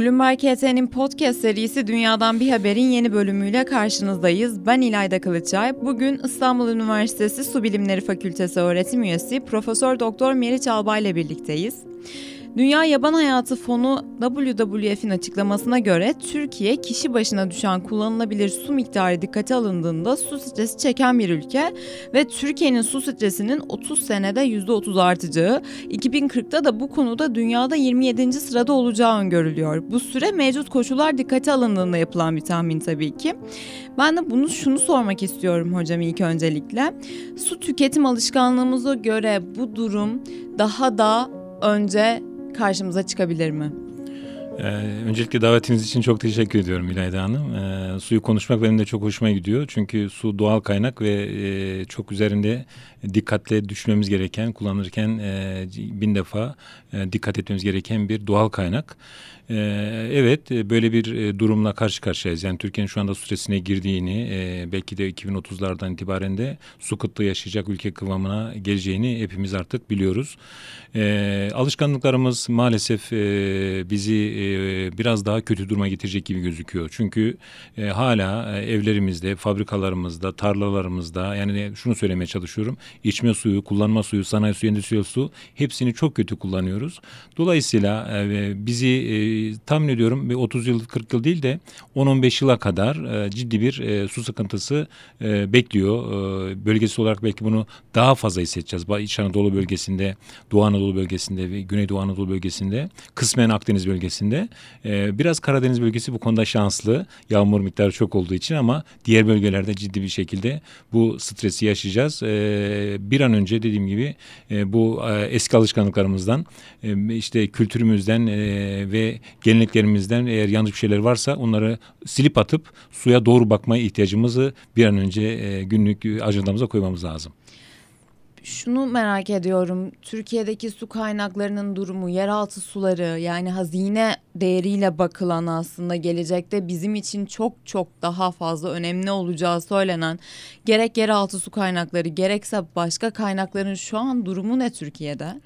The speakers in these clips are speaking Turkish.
Bloomberg HT'nin podcast serisi Dünyadan Bir Haber'in yeni bölümüyle karşınızdayız. Ben İlayda Kılıçay. Bugün İstanbul Üniversitesi Su Bilimleri Fakültesi öğretim üyesi Profesör Doktor Meriç Albay ile birlikteyiz. Dünya Yaban Hayatı Fonu WWF'in açıklamasına göre Türkiye kişi başına düşen kullanılabilir su miktarı dikkate alındığında su stresi çeken bir ülke ve Türkiye'nin su stresinin 30 senede %30 artacağı, 2040'da da bu konuda dünyada 27. sırada olacağı öngörülüyor. Bu süre mevcut koşullar dikkate alındığında yapılan bir tahmin tabii ki. Ben de bunu şunu sormak istiyorum hocam ilk öncelikle. Su tüketim alışkanlığımıza göre bu durum daha da önce karşımıza çıkabilir mi? Ee, öncelikle davetiniz için çok teşekkür ediyorum İlayda Hanım. Ee, suyu konuşmak benim de çok hoşuma gidiyor. Çünkü su doğal kaynak ve e, çok üzerinde dikkatle düşünmemiz gereken, kullanırken e, bin defa e, dikkat etmemiz gereken bir doğal kaynak. Ee, evet e, böyle bir e, durumla karşı karşıyayız. Yani Türkiye'nin şu anda süresine girdiğini e, belki de 2030'lardan itibaren de su kıtlığı yaşayacak ülke kıvamına geleceğini hepimiz artık biliyoruz. Alışkanlıklarımız maalesef bizi biraz daha kötü duruma getirecek gibi gözüküyor. Çünkü hala evlerimizde, fabrikalarımızda, tarlalarımızda yani şunu söylemeye çalışıyorum. İçme suyu, kullanma suyu, sanayi suyu, endüstriyel su hepsini çok kötü kullanıyoruz. Dolayısıyla bizi tahmin ediyorum bir 30 yıl 40 yıl değil de 10-15 yıla kadar e, ciddi bir e, su sıkıntısı e, bekliyor. E, bölgesi olarak belki bunu daha fazla hissedeceğiz. İç Anadolu bölgesinde, Doğu Anadolu bölgesinde ve Güneydoğu Anadolu bölgesinde, kısmen Akdeniz bölgesinde. E, biraz Karadeniz bölgesi bu konuda şanslı. Yağmur miktarı çok olduğu için ama diğer bölgelerde ciddi bir şekilde bu stresi yaşayacağız. E, bir an önce dediğim gibi e, bu e, eski alışkanlıklarımızdan, e, işte kültürümüzden e, ve geleneklerimizden eğer yanlış bir şeyler varsa onları silip atıp suya doğru bakmaya ihtiyacımızı bir an önce e, günlük ajandamıza koymamız lazım şunu merak ediyorum. Türkiye'deki su kaynaklarının durumu, yeraltı suları yani hazine değeriyle bakılan aslında gelecekte bizim için çok çok daha fazla önemli olacağı söylenen gerek yeraltı su kaynakları gerekse başka kaynakların şu an durumu ne Türkiye'de?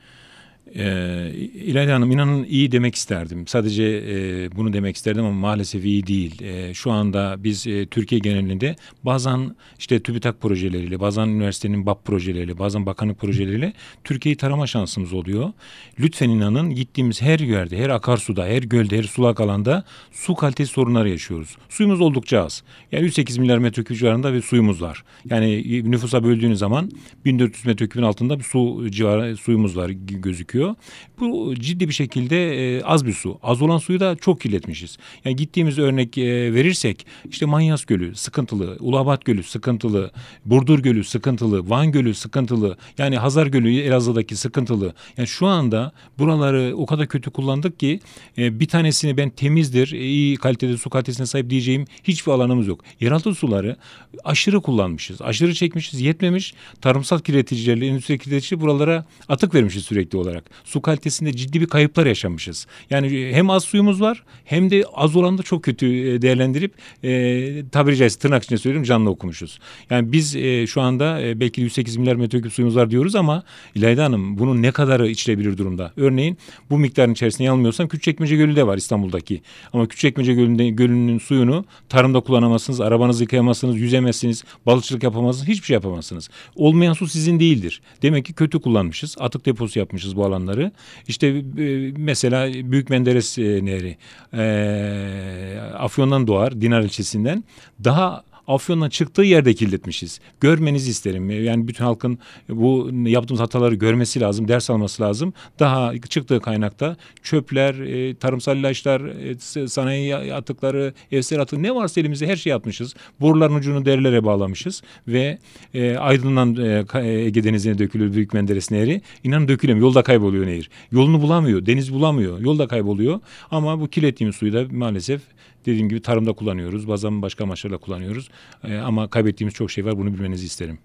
Ee, İlayda Hanım inanın iyi demek isterdim. Sadece e, bunu demek isterdim ama maalesef iyi değil. E, şu anda biz e, Türkiye genelinde bazen işte TÜBİTAK projeleriyle, bazen üniversitenin BAP projeleriyle, bazen bakanlık projeleriyle Türkiye'yi tarama şansımız oluyor. Lütfen inanın gittiğimiz her yerde, her akarsuda, her gölde, her sulak alanda su kalitesi sorunları yaşıyoruz. Suyumuz oldukça az. Yani 108 milyar metreküp civarında bir suyumuz var. Yani nüfusa böldüğünüz zaman 1400 metreküpün altında bir su civarı suyumuz var gözüküyor gerekiyor. Bu ciddi bir şekilde e, az bir su. Az olan suyu da çok kirletmişiz. Yani gittiğimiz örnek e, verirsek işte Manyas Gölü sıkıntılı, Ulabat Gölü sıkıntılı, Burdur Gölü sıkıntılı, Van Gölü sıkıntılı. Yani Hazar Gölü Elazığ'daki sıkıntılı. Yani şu anda buraları o kadar kötü kullandık ki e, bir tanesini ben temizdir, iyi kalitede su kalitesine sahip diyeceğim hiçbir alanımız yok. Yeraltı suları aşırı kullanmışız. Aşırı çekmişiz, yetmemiş. Tarımsal kirleticilerle, endüstri kirleticileri buralara atık vermişiz sürekli olarak olarak su kalitesinde ciddi bir kayıplar yaşamışız. Yani hem az suyumuz var hem de az olanı da çok kötü e, değerlendirip e, tabiri caizse tırnak içinde söylüyorum canlı okumuşuz. Yani biz e, şu anda e, belki 108 milyar metreküp suyumuz var diyoruz ama İlayda Hanım bunun ne kadarı içilebilir durumda? Örneğin bu miktarın içerisinde yanılmıyorsam Küçükçekmece Gölü de var İstanbul'daki. Ama Küçükçekmece Gölü'nde, Gölü'nün suyunu tarımda kullanamazsınız, arabanızı yıkayamazsınız, yüzemezsiniz, balıkçılık yapamazsınız, hiçbir şey yapamazsınız. Olmayan su sizin değildir. Demek ki kötü kullanmışız. Atık deposu yapmışız bu alanları. İşte e, mesela Büyük Menderes e, Nehri e, Afyon'dan doğar Dinar ilçesinden daha Afyon'dan çıktığı yerde kirletmişiz. Görmenizi isterim. Yani bütün halkın bu yaptığımız hataları görmesi lazım, ders alması lazım. Daha çıktığı kaynakta çöpler, e, tarımsal ilaçlar, e, sanayi atıkları, evsel atık ne varsa elimizde her şeyi atmışız. Boruların ucunu derilere bağlamışız ve e, Aydın'dan e, Ege Denizi'ne dökülür Büyük Menderes Nehri. İnanın dökülemiyor. Yolda kayboluyor nehir. Yolunu bulamıyor. Deniz bulamıyor. Yolda kayboluyor. Ama bu kirlettiğimiz suyu da maalesef dediğim gibi tarımda kullanıyoruz. Bazen başka amaçlarla kullanıyoruz. E, ama kaybettiğimiz çok şey var. Bunu bilmenizi isterim.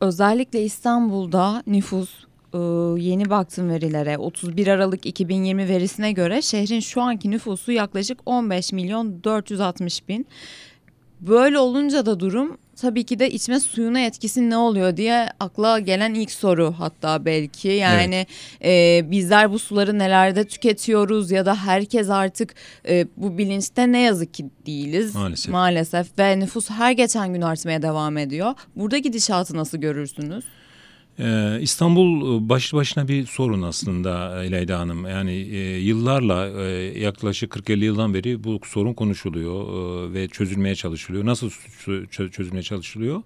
Özellikle İstanbul'da nüfus e, yeni baktım verilere 31 Aralık 2020 verisine göre şehrin şu anki nüfusu yaklaşık 15 milyon 460 bin. Böyle olunca da durum tabii ki de içme suyuna etkisi ne oluyor diye akla gelen ilk soru hatta belki. Yani evet. e, bizler bu suları nelerde tüketiyoruz ya da herkes artık e, bu bilinçte ne yazık ki değiliz. Maalesef. Maalesef ve nüfus her geçen gün artmaya devam ediyor. Burada gidişatı nasıl görürsünüz? Ee, İstanbul e, başlı başına bir sorun aslında İlayda Hanım. Yani e, yıllarla e, yaklaşık 40-50 yıldan beri bu sorun konuşuluyor e, ve çözülmeye çalışılıyor. Nasıl çözülmeye çalışılıyor?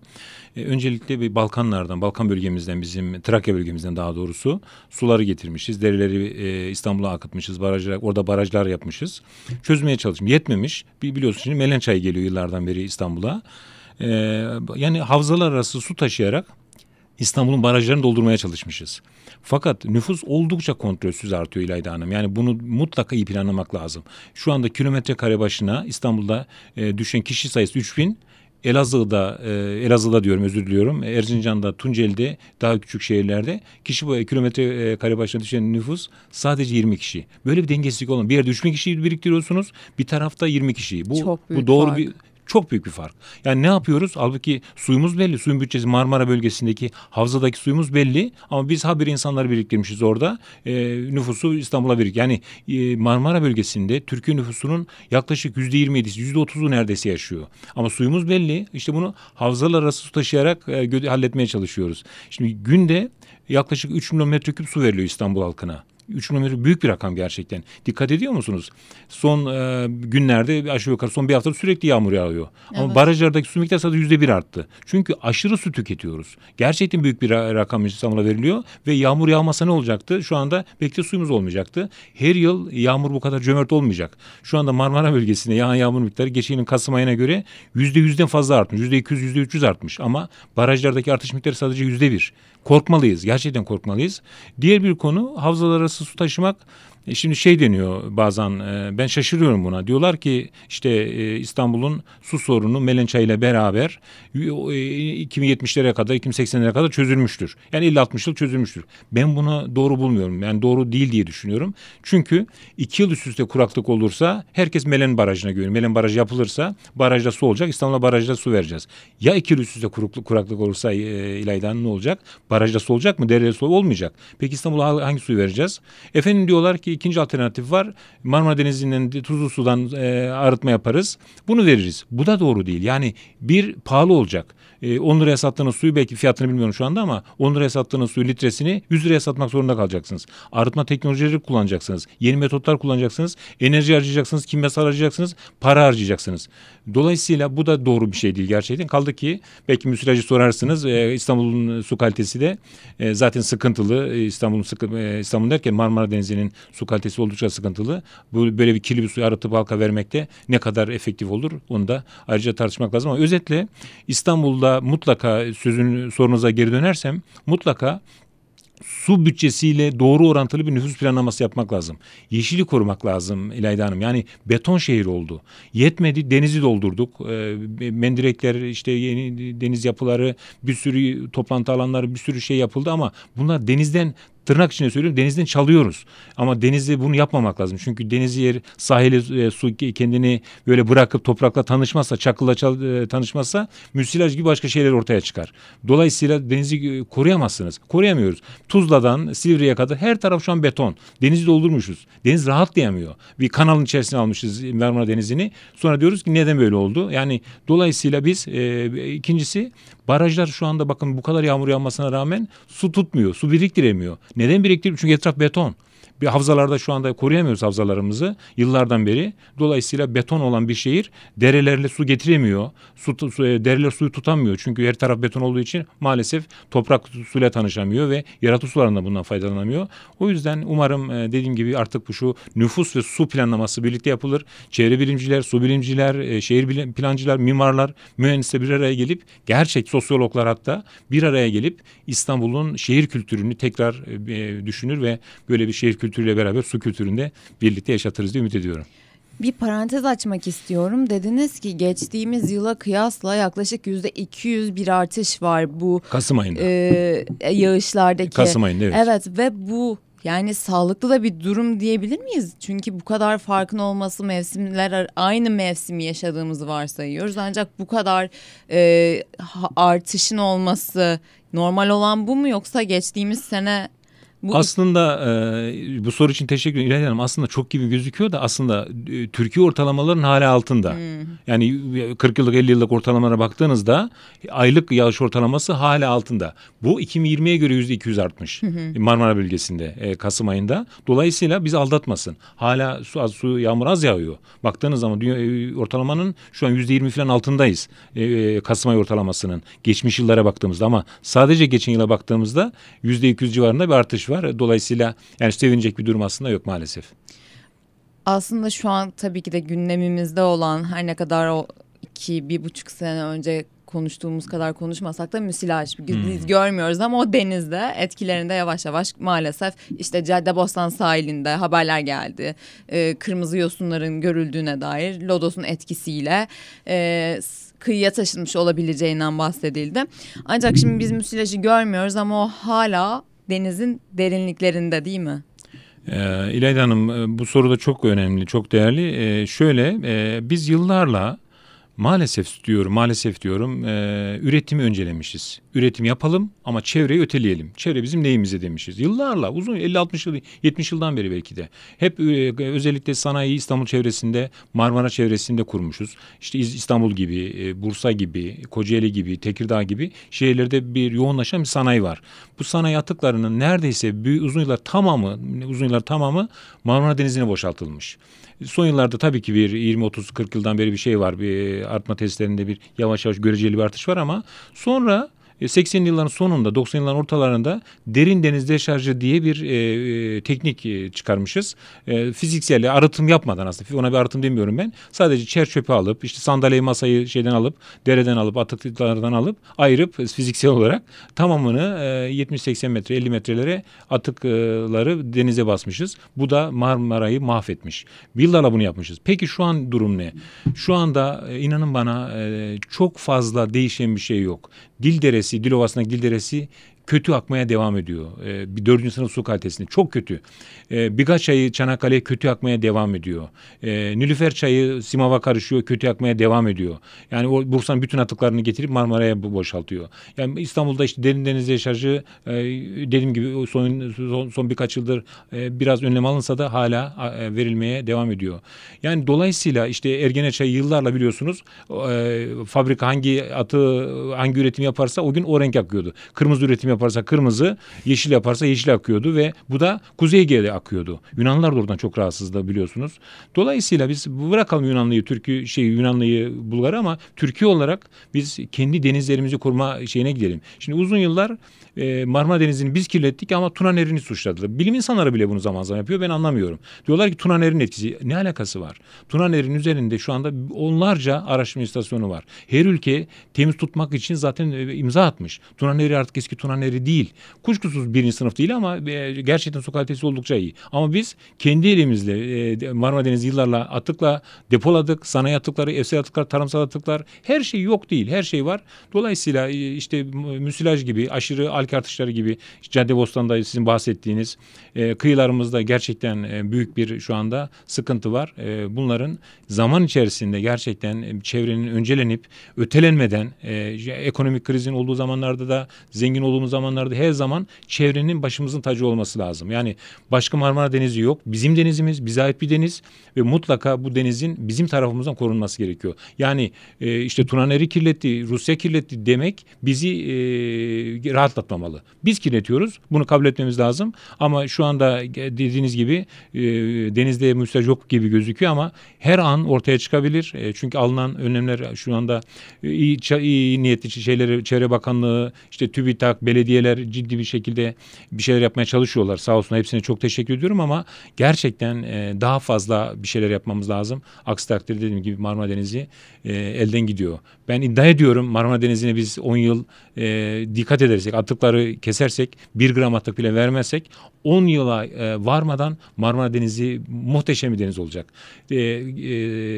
E, öncelikle bir Balkanlardan, Balkan bölgemizden bizim Trakya bölgemizden daha doğrusu suları getirmişiz. Derileri e, İstanbul'a akıtmışız. Barajlar, orada barajlar yapmışız. Çözmeye çalışmış. Yetmemiş. Biliyorsunuz şimdi Melen çayı geliyor yıllardan beri İstanbul'a. E, yani havzalar arası su taşıyarak İstanbul'un barajlarını doldurmaya çalışmışız. Fakat nüfus oldukça kontrolsüz artıyor İlayda Hanım. Yani bunu mutlaka iyi planlamak lazım. Şu anda kilometre kare başına İstanbul'da e, düşen kişi sayısı 3000. Elazığ'da, e, Elazığ'da diyorum özür diliyorum. Erzincan'da, Tunceli'de, daha küçük şehirlerde kişi bu kilometre e, kare başına düşen nüfus sadece 20 kişi. Böyle bir dengesizlik olan bir yerde 3000 kişiyi biriktiriyorsunuz. Bir tarafta 20 kişiyi. Bu, bu doğru fark. bir çok büyük bir fark. Yani ne yapıyoruz? Halbuki suyumuz belli. Suyun bütçesi Marmara bölgesindeki havzadaki suyumuz belli. Ama biz haberi insanları biriktirmişiz orada. E, nüfusu İstanbul'a birik. Yani e, Marmara bölgesinde Türkiye nüfusunun yaklaşık yüzde yirmi yedisi, yüzde otuzu neredeyse yaşıyor. Ama suyumuz belli. İşte bunu havzalar arası su taşıyarak e, halletmeye çalışıyoruz. Şimdi günde yaklaşık 3 milyon metreküp su veriliyor İstanbul halkına. 3 kilometre büyük bir rakam gerçekten. Dikkat ediyor musunuz? Son e, günlerde aşağı yukarı son bir haftada sürekli yağmur yağıyor. Evet. Ama barajlardaki su miktarı sadece yüzde bir arttı. Çünkü aşırı su tüketiyoruz. Gerçekten büyük bir rakam İstanbul'a veriliyor ve yağmur yağmasa ne olacaktı? Şu anda belki de suyumuz olmayacaktı. Her yıl yağmur bu kadar cömert olmayacak. Şu anda Marmara bölgesinde yağan yağmur miktarı geçen yılın Kasım ayına göre yüzde yüzden fazla artmış. Yüzde 200, yüzde 300 artmış. Ama barajlardaki artış miktarı sadece yüzde bir. Korkmalıyız. Gerçekten korkmalıyız. Diğer bir konu havzalar arası su taşımak e şimdi şey deniyor bazen e, ben şaşırıyorum buna. Diyorlar ki işte e, İstanbul'un su sorunu Melençay ile beraber 2070'lere kadar 2080'lere kadar çözülmüştür. Yani 50-60 yıl çözülmüştür. Ben bunu doğru bulmuyorum. Yani doğru değil diye düşünüyorum. Çünkü iki yıl üst üste kuraklık olursa herkes Melen Barajı'na güveniyor. Melen Barajı yapılırsa barajda su olacak. İstanbul'a barajda su vereceğiz. Ya iki yıl üst üste kuraklık, kuraklık olursa e, İlayda'nın ne olacak? Barajda su olacak mı? Derede su olmayacak. Peki İstanbul'a hangi suyu vereceğiz? Efendim diyorlar ki ikinci alternatif var. Marmara Denizi'nden tuzlu sudan e, arıtma yaparız. Bunu veririz. Bu da doğru değil. Yani bir pahalı olacak. E, 10 liraya sattığınız suyu belki fiyatını bilmiyorum şu anda ama 10 liraya sattığınız suyu litresini 100 liraya satmak zorunda kalacaksınız. Arıtma teknolojileri kullanacaksınız. Yeni metotlar kullanacaksınız. Enerji harcayacaksınız. Kimyasal harcayacaksınız. Para harcayacaksınız. Dolayısıyla bu da doğru bir şey değil gerçekten. Kaldı ki belki müsilajı sorarsınız. E, İstanbul'un su kalitesi de e, zaten sıkıntılı. E, İstanbul'un sıkı, e, İstanbul derken Marmara Denizi'nin su kalitesi oldukça sıkıntılı. Bu böyle bir kirli bir suyu arıtıp halka vermekte ne kadar efektif olur onu da ayrıca tartışmak lazım ama özetle İstanbul'da mutlaka sözün sorunuza geri dönersem mutlaka su bütçesiyle doğru orantılı bir nüfus planlaması yapmak lazım. Yeşili korumak lazım İlayda Hanım. Yani beton şehir oldu. Yetmedi denizi doldurduk. E, mendirekler işte yeni deniz yapıları bir sürü toplantı alanları bir sürü şey yapıldı ama bunlar denizden tırnak içinde söylüyorum denizden çalıyoruz. Ama denizde bunu yapmamak lazım. Çünkü deniz yer sahili e, su kendini böyle bırakıp toprakla tanışmazsa, çakılla çal, e, tanışmazsa müsilaj gibi başka şeyler ortaya çıkar. Dolayısıyla denizi e, koruyamazsınız. Koruyamıyoruz. Tuzla'dan Silivri'ye kadar her taraf şu an beton. Denizi doldurmuşuz. Deniz rahatlayamıyor. Bir kanalın içerisine almışız Marmara Denizi'ni. Sonra diyoruz ki neden böyle oldu? Yani dolayısıyla biz e, ikincisi barajlar şu anda bakın bu kadar yağmur yağmasına rağmen su tutmuyor. Su biriktiremiyor. Neden biriktirmiyor? Çünkü etraf beton bir havzalarda şu anda koruyamıyoruz havzalarımızı yıllardan beri. Dolayısıyla beton olan bir şehir derelerle su getiremiyor. Su, su, e, dereler suyu tutamıyor. Çünkü her taraf beton olduğu için maalesef toprak suyla tanışamıyor ve yeraltı sularında bundan faydalanamıyor. O yüzden umarım e, dediğim gibi artık bu şu nüfus ve su planlaması birlikte yapılır. Çevre bilimciler, su bilimciler, e, şehir plancılar, mimarlar, mühendisler bir araya gelip gerçek sosyologlar hatta bir araya gelip İstanbul'un şehir kültürünü tekrar düşünür ve böyle bir şehir kültürü kültürüyle beraber su kültüründe birlikte yaşatırız diye ümit ediyorum. Bir parantez açmak istiyorum. Dediniz ki geçtiğimiz yıla kıyasla yaklaşık yüzde 200 bir artış var bu Kasım ayında. E, yağışlardaki. Kasım ayında evet. Evet ve bu Yani sağlıklı da bir durum diyebilir miyiz? Çünkü bu kadar farkın olması mevsimler aynı mevsimi yaşadığımızı varsayıyoruz. Ancak bu kadar e, artışın olması normal olan bu mu yoksa geçtiğimiz sene bu aslında e, bu soru için teşekkür ederim. Hanım aslında çok gibi gözüküyor da aslında e, Türkiye ortalamaların hala altında. Hmm. Yani 40 yıllık 50 yıllık ortalamalara baktığınızda aylık yağış ortalaması hala altında. Bu 2020'ye göre yüzde 200 artmış hmm. Marmara bölgesinde e, Kasım ayında. Dolayısıyla bizi aldatmasın. Hala su az su yağmur az yağıyor. Baktığınız zaman dünya, e, ortalamanın şu an yüzde 20 falan altındayız. E, e, Kasım ayı ortalamasının. Geçmiş yıllara baktığımızda ama sadece geçen yıla baktığımızda yüzde 200 civarında bir artış var. Dolayısıyla yani sevinecek bir durum aslında yok maalesef. Aslında şu an tabii ki de gündemimizde olan her ne kadar o iki, bir buçuk sene önce konuştuğumuz kadar konuşmasak da müsilaj biz hmm. görmüyoruz ama o denizde etkilerinde yavaş yavaş maalesef işte Caddebostan sahilinde haberler geldi. Ee, kırmızı yosunların görüldüğüne dair Lodos'un etkisiyle e, kıyıya taşınmış olabileceğinden bahsedildi. Ancak şimdi biz müsilajı görmüyoruz ama o hala denizin derinliklerinde değil mi? Ee, İlayda Hanım e, bu soru da çok önemli, çok değerli. Ee, şöyle e, biz yıllarla Maalesef diyorum, maalesef diyorum e, üretimi öncelemişiz. Üretim yapalım ama çevreyi öteleyelim. Çevre bizim neyimize demişiz. Yıllarla uzun 50-60 yıl 70 yıldan beri belki de. Hep e, özellikle sanayi İstanbul çevresinde Marmara çevresinde kurmuşuz. İşte İstanbul gibi, e, Bursa gibi, Kocaeli gibi, Tekirdağ gibi şehirlerde bir yoğunlaşan bir sanayi var. Bu sanayi atıklarının neredeyse büyük, uzun yıllar tamamı, uzun yıllar tamamı Marmara Denizi'ne boşaltılmış. Son yıllarda tabii ki bir 20-30-40 yıldan beri bir şey var. Bir artma testlerinde bir yavaş yavaş göreceli bir artış var ama sonra 80 e, yılların sonunda 90 yılların ortalarında derin deniz deşarjı diye bir e, e, teknik e, çıkarmışız. E, fiziksel arıtım yapmadan aslında ona bir arıtım demiyorum ben. Sadece çer çöpü alıp işte sandalyeyi masayı şeyden alıp dereden alıp atıklardan alıp ayırıp fiziksel olarak tamamını e, 70-80 metre 50 metrelere atıkları denize basmışız. Bu da Marmara'yı mahvetmiş. Yıllarla bunu yapmışız. Peki şu an durum ne? Şu anda inanın bana çok fazla değişen bir şey yok. Dil deresi, Dilovası'ndaki dil deresi kötü akmaya devam ediyor. E, bir dördüncü sınıf su kalitesinde çok kötü. E, Biga çayı Çanakkale kötü akmaya devam ediyor. E, Nilüfer çayı Simav'a karışıyor kötü akmaya devam ediyor. Yani o Bursa'nın bütün atıklarını getirip Marmara'ya boşaltıyor. Yani İstanbul'da işte derin deniz yaşarcı e, dediğim gibi son, son, son birkaç yıldır e, biraz önlem alınsa da hala e, verilmeye devam ediyor. Yani dolayısıyla işte Ergene çayı yıllarla biliyorsunuz e, fabrika hangi atı hangi üretim yaparsa o gün o renk akıyordu. Kırmızı üretim yaparsa kırmızı, yeşil yaparsa yeşil akıyordu ve bu da Kuzey Ege'de akıyordu. Yunanlılar da oradan çok rahatsızdı biliyorsunuz. Dolayısıyla biz bırakalım Yunanlıyı, Türk'ü şey Yunanlıyı, Bulgar'ı ama Türkiye olarak biz kendi denizlerimizi koruma şeyine gidelim. Şimdi uzun yıllar e, Marmara Denizi'ni biz kirlettik ama Tuna Nehri'ni suçladılar. Bilim insanları bile bunu zaman zaman yapıyor. Ben anlamıyorum. Diyorlar ki Tuna Nehri'nin etkisi. Ne alakası var? Tuna Nehri'nin üzerinde şu anda onlarca araştırma istasyonu var. Her ülke temiz tutmak için zaten e, imza atmış. Tuna Nehri artık eski Tuna Nehri değil. Kuşkusuz birinci sınıf değil ama e, gerçekten su kalitesi oldukça iyi. Ama biz kendi elimizle e, Marmara Denizi yıllarla atıkla depoladık. Sanayi atıkları, evsel atıklar, tarımsal atıklar her şey yok değil. Her şey var. Dolayısıyla işte müsilaj gibi aşırı alkol artışları gibi Caddebostan'da sizin bahsettiğiniz e, kıyılarımızda gerçekten e, büyük bir şu anda sıkıntı var. E, bunların zaman içerisinde gerçekten e, çevrenin öncelenip ötelenmeden e, ekonomik krizin olduğu zamanlarda da zengin olduğumuz zamanlarda her zaman çevrenin başımızın tacı olması lazım. Yani başka Marmara Denizi yok. Bizim denizimiz bize ait bir deniz ve mutlaka bu denizin bizim tarafımızdan korunması gerekiyor. Yani e, işte Tunaneri kirletti, Rusya kirletti demek bizi e, rahatlatmamalı. Biz kirletiyoruz. Bunu kabul etmemiz lazım. Ama şu anda dediğiniz gibi e, denizde müsilaj yok gibi gözüküyor ama her an ortaya çıkabilir. E, çünkü alınan önlemler şu anda e, iyi, iyi niyetli şeyleri Çevre Bakanlığı, işte TÜBİTAK, belediyeler ciddi bir şekilde bir şeyler yapmaya çalışıyorlar. Sağ olsun hepsine çok teşekkür ediyorum ama gerçekten e, daha fazla bir şeyler yapmamız lazım. Aksi takdirde dediğim gibi Marmara Denizi elden gidiyor. Ben iddia ediyorum Marmara Denizi'ne biz 10 yıl dikkat edersek, atıklar sulakları kesersek bir gram atık bile vermezsek 10 yıla e, varmadan Marmara Denizi muhteşem bir deniz olacak. E, e,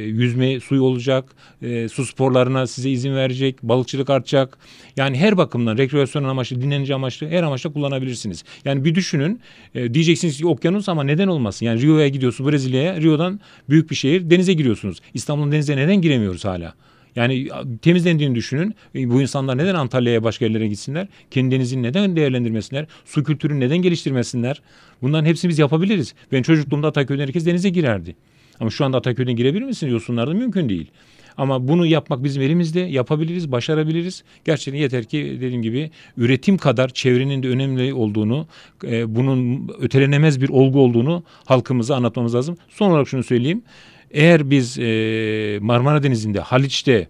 yüzme suyu olacak, e, su sporlarına size izin verecek, balıkçılık artacak. Yani her bakımdan rekreasyon amaçlı, dinlenici amaçlı her amaçla kullanabilirsiniz. Yani bir düşünün e, diyeceksiniz ki okyanus ama neden olmasın? Yani Rio'ya gidiyorsunuz Brezilya'ya, Rio'dan büyük bir şehir denize giriyorsunuz. İstanbul'un denize neden giremiyoruz hala? Yani temizlendiğini düşünün. E, bu insanlar neden Antalya'ya başka yerlere gitsinler? Kendi denizini neden değerlendirmesinler? Su kültürünü neden geliştirmesinler? Bunların hepsini biz yapabiliriz. Ben çocukluğumda Ataköy'den herkes denize girerdi. Ama şu anda Ataköy'den girebilir misiniz? Yosunlarda mümkün değil. Ama bunu yapmak bizim elimizde. Yapabiliriz, başarabiliriz. Gerçekten yeter ki dediğim gibi üretim kadar çevrenin de önemli olduğunu, e, bunun ötelenemez bir olgu olduğunu halkımıza anlatmamız lazım. Son olarak şunu söyleyeyim. Eğer biz e, Marmara Denizi'nde, Haliç'te,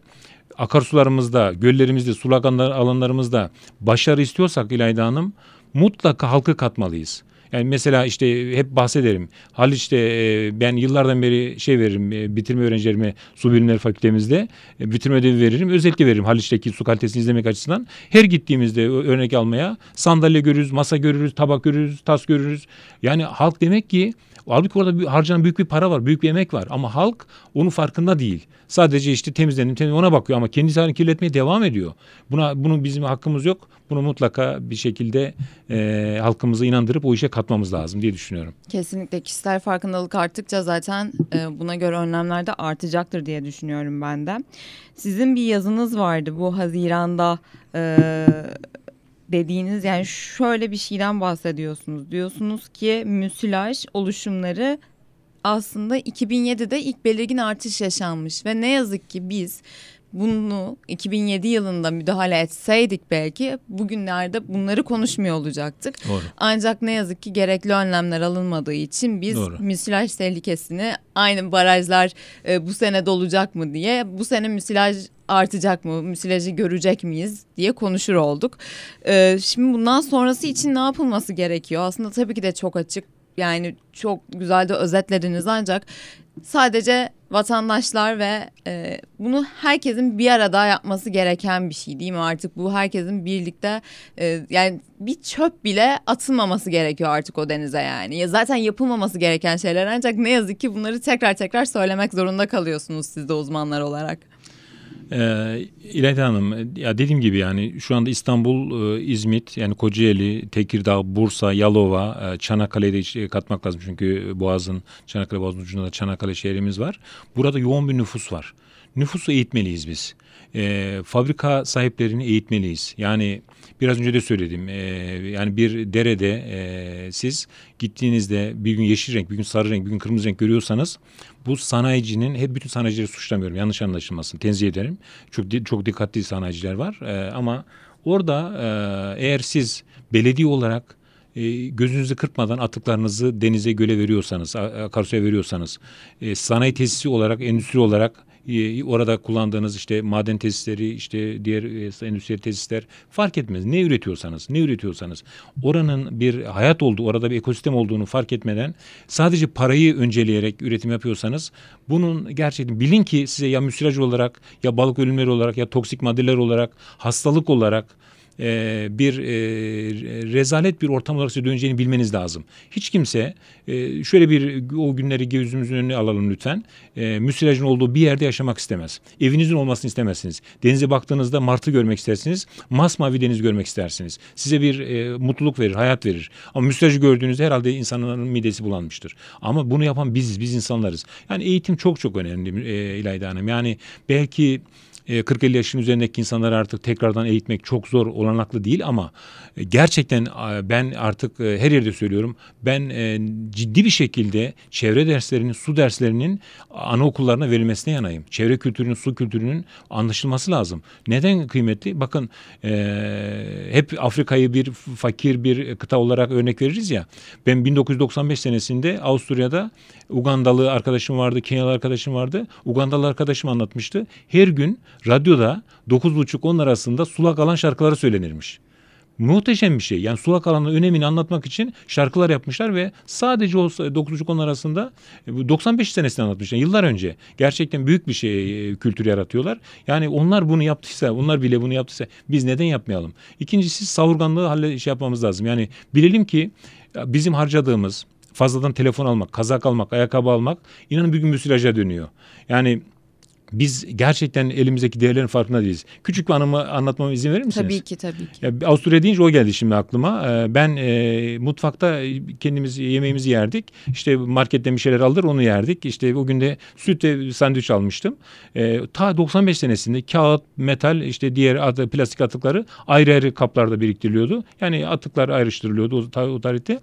akarsularımızda, göllerimizde, sulak alanlarımızda başarı istiyorsak İlayda Hanım mutlaka halkı katmalıyız. Yani mesela işte hep bahsederim. Haliç'te e, ben yıllardan beri şey veririm e, bitirme öğrencilerime su bilimleri fakültemizde e, bitirme ödevi veririm. Özellikle veririm Haliç'teki su kalitesini izlemek açısından. Her gittiğimizde örnek almaya sandalye görürüz, masa görürüz, tabak görürüz, tas görürüz. Yani halk demek ki Halbuki orada harcanan büyük bir para var, büyük bir emek var ama halk onun farkında değil. Sadece işte temizlenim, temizlenim ona bakıyor ama kendisi halini kirletmeye devam ediyor. Buna bunun bizim hakkımız yok. Bunu mutlaka bir şekilde e, halkımızı inandırıp o işe katmamız lazım diye düşünüyorum. Kesinlikle kişisel farkındalık arttıkça zaten e, buna göre önlemler de artacaktır diye düşünüyorum ben de. Sizin bir yazınız vardı bu Haziran'da e, dediğiniz yani şöyle bir şeyden bahsediyorsunuz. Diyorsunuz ki müsilaj oluşumları aslında 2007'de ilk belirgin artış yaşanmış ve ne yazık ki biz bunu 2007 yılında müdahale etseydik belki bugünlerde bunları konuşmuyor olacaktık. Doğru. Ancak ne yazık ki gerekli önlemler alınmadığı için biz Doğru. müsilaj tehlikesini aynı barajlar e, bu sene dolacak mı diye bu sene müsilaj artacak mı, müsilajı görecek miyiz diye konuşur olduk. E, şimdi bundan sonrası için ne yapılması gerekiyor? Aslında tabii ki de çok açık yani çok güzel de özetlediniz ancak sadece vatandaşlar ve e, bunu herkesin bir arada yapması gereken bir şey değil mi artık bu herkesin birlikte e, yani bir çöp bile atılmaması gerekiyor artık o denize yani ya zaten yapılmaması gereken şeyler ancak ne yazık ki bunları tekrar tekrar söylemek zorunda kalıyorsunuz siz de uzmanlar olarak. Ee, İlayda Hanım ya dediğim gibi yani şu anda İstanbul, e, İzmit yani Kocaeli, Tekirdağ, Bursa, Yalova, e, Çanakkale'de katmak lazım çünkü Boğaz'ın Çanakkale Boğazı'nın ucunda da Çanakkale şehrimiz var. Burada yoğun bir nüfus var. Nüfusu eğitmeliyiz biz. E, fabrika sahiplerini eğitmeliyiz. Yani biraz önce de söyledim. E, yani bir derede e, siz gittiğinizde bir gün yeşil renk, bir gün sarı renk, bir gün kırmızı renk görüyorsanız bu sanayicinin hep bütün sanayicileri suçlamıyorum. Yanlış anlaşılmasın. Tenzih ederim. Çok çok dikkatli sanayiciler var. E, ama orada e, eğer siz belediye olarak e, gözünüzü kırpmadan atıklarınızı denize göle veriyorsanız, akarsuya veriyorsanız, e, sanayi tesisi olarak, endüstri olarak orada kullandığınız işte maden tesisleri işte diğer e, endüstri tesisler fark etmez. Ne üretiyorsanız ne üretiyorsanız oranın bir hayat olduğu orada bir ekosistem olduğunu fark etmeden sadece parayı önceleyerek üretim yapıyorsanız bunun gerçekten bilin ki size ya müsilaj olarak ya balık ölümleri olarak ya toksik maddeler olarak hastalık olarak e, bir e, rezalet bir ortam olarak size döneceğini bilmeniz lazım. Hiç kimse e, şöyle bir o günleri gözümüzün önüne alalım lütfen. E, müsilajın olduğu bir yerde yaşamak istemez. Evinizin olmasını istemezsiniz. Denize baktığınızda martı görmek istersiniz. Masmavi deniz görmek istersiniz. Size bir e, mutluluk verir, hayat verir. Ama müsilajı gördüğünüzde herhalde insanların midesi bulanmıştır. Ama bunu yapan biziz, biz insanlarız. Yani eğitim çok çok önemli e, İlayda Hanım. Yani belki 40-50 e, yaşın üzerindeki insanları artık tekrardan eğitmek çok zor olanaklı değil ama e, gerçekten ben artık e, her yerde söylüyorum ben ciddi bir şekilde çevre derslerinin su derslerinin anaokullarına verilmesine yanayım. Çevre kültürünün su kültürünün anlaşılması lazım. Neden kıymetli? Bakın hep Afrika'yı bir fakir bir kıta olarak örnek veririz ya. Ben 1995 senesinde Avusturya'da Ugandalı arkadaşım vardı, Kenyalı arkadaşım vardı. Ugandalı arkadaşım anlatmıştı. Her gün radyoda 9.30-10 arasında sulak alan şarkıları söylenirmiş. muhteşem bir şey. Yani sulak alanın önemini anlatmak için şarkılar yapmışlar ve sadece o 9. konu arasında 95 senesinde anlatmışlar. Yıllar önce. Gerçekten büyük bir şey kültür yaratıyorlar. Yani onlar bunu yaptıysa, onlar bile bunu yaptıysa biz neden yapmayalım? İkincisi savurganlığı halle şey yapmamız lazım. Yani bilelim ki bizim harcadığımız fazladan telefon almak, kazak almak, ayakkabı almak inanın bir gün müsilaja dönüyor. Yani biz gerçekten elimizdeki değerlerin farkında değiliz. Küçük bir anımı anlatmama izin verir misiniz? Tabii ki tabii ki. Ya, Avusturya deyince o geldi şimdi aklıma. Ee, ben e, mutfakta kendimiz yemeğimizi yerdik. İşte marketten bir şeyler alır onu yerdik. İşte o gün de süt ve sandviç almıştım. E, ta 95 senesinde kağıt, metal işte diğer at, plastik atıkları ayrı ayrı kaplarda biriktiriliyordu. Yani atıklar ayrıştırılıyordu o, o tarihte.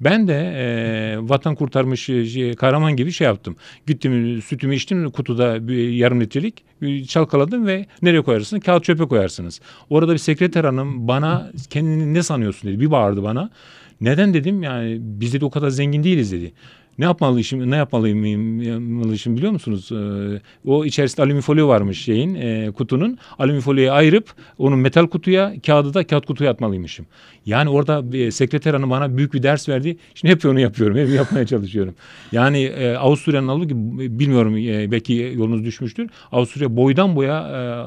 Ben de e, vatan kurtarmış e, kahraman gibi şey yaptım. Gittim sütümü içtim kutuda bir yarım litrelik çalkaladım ve nereye koyarsınız? Kağıt çöpe koyarsınız. Orada bir sekreter hanım bana kendini ne sanıyorsun dedi. Bir bağırdı bana. Neden dedim yani biz de o kadar zengin değiliz dedi. Ne yapmalıyım, ne yapmalıyım, yapmalıyım biliyor musunuz? Ee, o içerisinde alüminyum varmış şeyin, e, kutunun. Alüminyum ayırıp onun metal kutuya, kağıdı da kağıt kutuya atmalıymışım. Yani orada e, sekreter hanım bana büyük bir ders verdi. Şimdi hep onu yapıyorum, hep yapmaya çalışıyorum. Yani e, Avusturya'nın alı ki bilmiyorum e, belki yolunuz düşmüştür. Avusturya boydan boya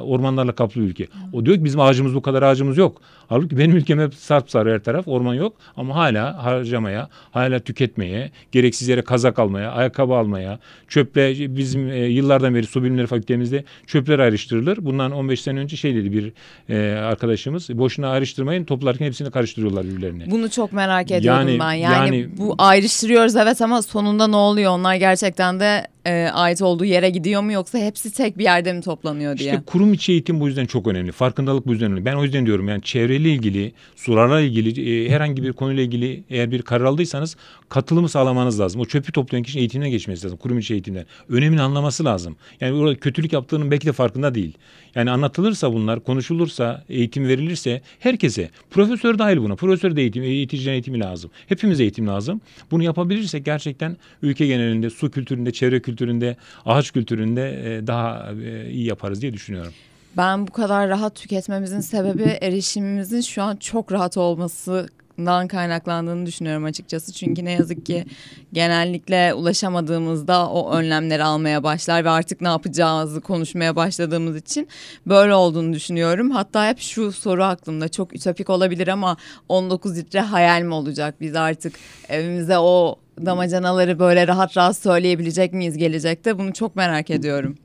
ormanlarla kaplı ülke. O diyor ki bizim ağacımız bu kadar ağacımız yok. Halbuki benim ülkem hep sarp sarı her taraf orman yok ama hala harcamaya, hala tüketmeye, gereksiz yere kazak almaya, ayakkabı almaya, çöple bizim e, yıllardan beri su bilimleri fakültemizde çöpler ayrıştırılır. Bundan 15 sene önce şey dedi bir e, arkadaşımız boşuna ayrıştırmayın toplarken hepsini karıştırıyorlar birbirlerine. Bunu çok merak ediyorum yani, ben. Yani, yani bu ayrıştırıyoruz evet ama sonunda ne oluyor? Onlar gerçekten de e, ait olduğu yere gidiyor mu yoksa hepsi tek bir yerde mi toplanıyor diye. İşte kurum içi eğitim bu yüzden çok önemli. Farkındalık bu yüzden önemli. Ben o yüzden diyorum yani çevreyle ilgili, sularla ilgili, e, herhangi bir konuyla ilgili eğer bir karar aldıysanız katılımı sağlamanız lazım. O çöpü toplayan kişinin eğitimine geçmesi lazım. Kurum içi eğitimden. Önemini anlaması lazım. Yani orada kötülük yaptığının belki de farkında değil. Yani anlatılırsa bunlar, konuşulursa, eğitim verilirse herkese, profesör dahil buna. Profesör de eğitim, eğiticinin eğitimi lazım. Hepimiz eğitim lazım. Bunu yapabilirsek gerçekten ülke genelinde su kültüründe, çevre kültüründe, ağaç kültüründe e, daha e, iyi yaparız diye düşünüyorum. Ben bu kadar rahat tüketmemizin sebebi erişimimizin şu an çok rahat olması dan kaynaklandığını düşünüyorum açıkçası. Çünkü ne yazık ki genellikle ulaşamadığımızda o önlemleri almaya başlar ve artık ne yapacağımızı konuşmaya başladığımız için böyle olduğunu düşünüyorum. Hatta hep şu soru aklımda çok ütopik olabilir ama 19 litre hayal mi olacak? Biz artık evimize o damacanaları böyle rahat rahat söyleyebilecek miyiz gelecekte? Bunu çok merak ediyorum.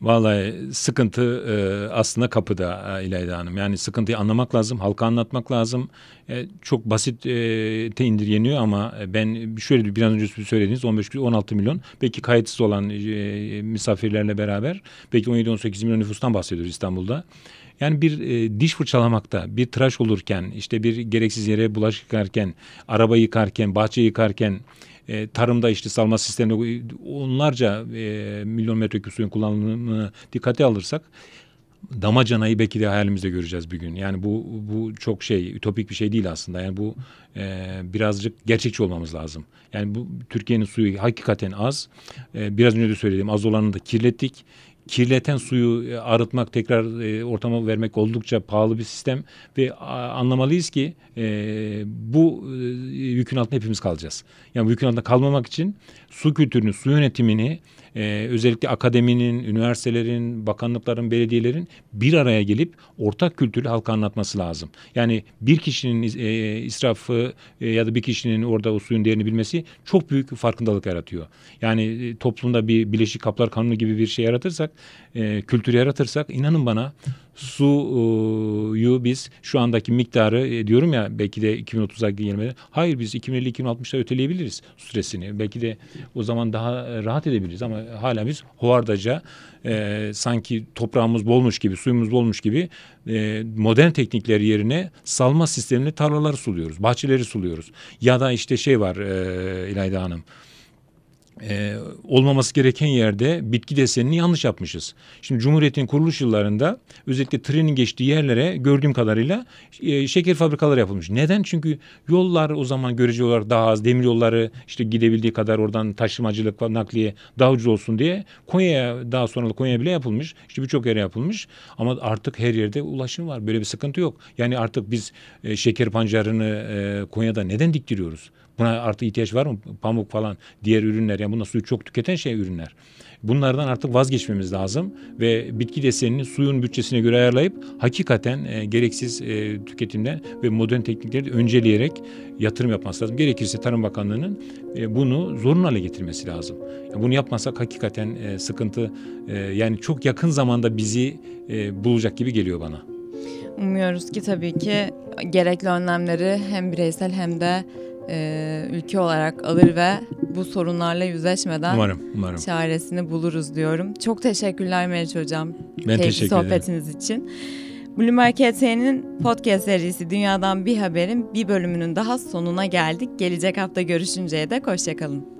Vallahi sıkıntı e, aslında kapıda e, İlayda Hanım. Yani sıkıntıyı anlamak lazım, halka anlatmak lazım. E, çok basit e, te indirgeniyor ama ben şöyle biraz önce söylediğiniz 15-16 milyon belki kayıtsız olan e, misafirlerle beraber belki 17-18 milyon nüfustan bahsediyoruz İstanbul'da. Yani bir e, diş fırçalamakta, bir tıraş olurken, işte bir gereksiz yere bulaşık yıkarken, araba yıkarken, bahçe yıkarken, e, tarımda işte salma sisteminde onlarca e, milyon metreküp suyun kullanımını dikkate alırsak damacanayı belki de hayalimizde göreceğiz bir gün. Yani bu bu çok şey ütopik bir şey değil aslında. Yani bu e, birazcık gerçekçi olmamız lazım. Yani bu Türkiye'nin suyu hakikaten az. E, biraz önce de söylediğim az olanını da kirlettik kirleten suyu e, arıtmak tekrar e, ortama vermek oldukça pahalı bir sistem ve anlamalıyız ki e, bu e, yükün altında hepimiz kalacağız. Yani bu yükün altında kalmamak için su kültürünü, su yönetimini e, özellikle akademinin, üniversitelerin, bakanlıkların, belediyelerin bir araya gelip ortak kültürü halka anlatması lazım. Yani bir kişinin e, israfı e, ya da bir kişinin orada o suyun değerini bilmesi çok büyük farkındalık yaratıyor. Yani e, toplumda bir bileşik kaplar kanunu gibi bir şey yaratırsak, e, kültür yaratırsak inanın bana suyu biz şu andaki miktarı e, diyorum ya belki de 2030'a gelmeden hayır biz 2050-2060'da öteleyebiliriz süresini. Belki de o zaman daha e, rahat edebiliriz ama hala biz hovardaca e, sanki toprağımız bolmuş gibi suyumuz bolmuş gibi e, modern teknikler yerine salma sistemini tarlaları suluyoruz. Bahçeleri suluyoruz. Ya da işte şey var e, İlayda Hanım e, olmaması gereken yerde bitki desenini yanlış yapmışız. Şimdi Cumhuriyet'in kuruluş yıllarında özellikle trenin geçtiği yerlere gördüğüm kadarıyla e, şeker fabrikaları yapılmış. Neden? Çünkü yollar o zaman görece olarak daha az, demir yolları işte gidebildiği kadar oradan taşımacılık nakliye daha ucuz olsun diye Konya'ya daha sonra Konya'ya bile yapılmış. İşte birçok yere yapılmış ama artık her yerde ulaşım var. Böyle bir sıkıntı yok. Yani artık biz e, şeker pancarını e, Konya'da neden diktiriyoruz? Buna artık ihtiyaç var mı? Pamuk falan diğer ürünler yani bunlar suyu çok tüketen şey ürünler. Bunlardan artık vazgeçmemiz lazım ve bitki desenini suyun bütçesine göre ayarlayıp hakikaten e, gereksiz e, tüketimden ve modern teknikleri önceleyerek yatırım yapması lazım. Gerekirse Tarım Bakanlığı'nın e, bunu zorunlu hale getirmesi lazım. Yani bunu yapmasak hakikaten e, sıkıntı e, yani çok yakın zamanda bizi e, bulacak gibi geliyor bana. Umuyoruz ki tabii ki gerekli önlemleri hem bireysel hem de e, ülke olarak alır ve bu sorunlarla yüzleşmeden Umarım, umarım. çaresini buluruz diyorum. Çok teşekkürler Meriç Hocam. Ben Keyifli teşekkür ederim. sohbetiniz için. Bloomberg HT'nin podcast serisi Dünyadan Bir Haberin bir bölümünün daha sonuna geldik. Gelecek hafta görüşünceye dek hoşçakalın.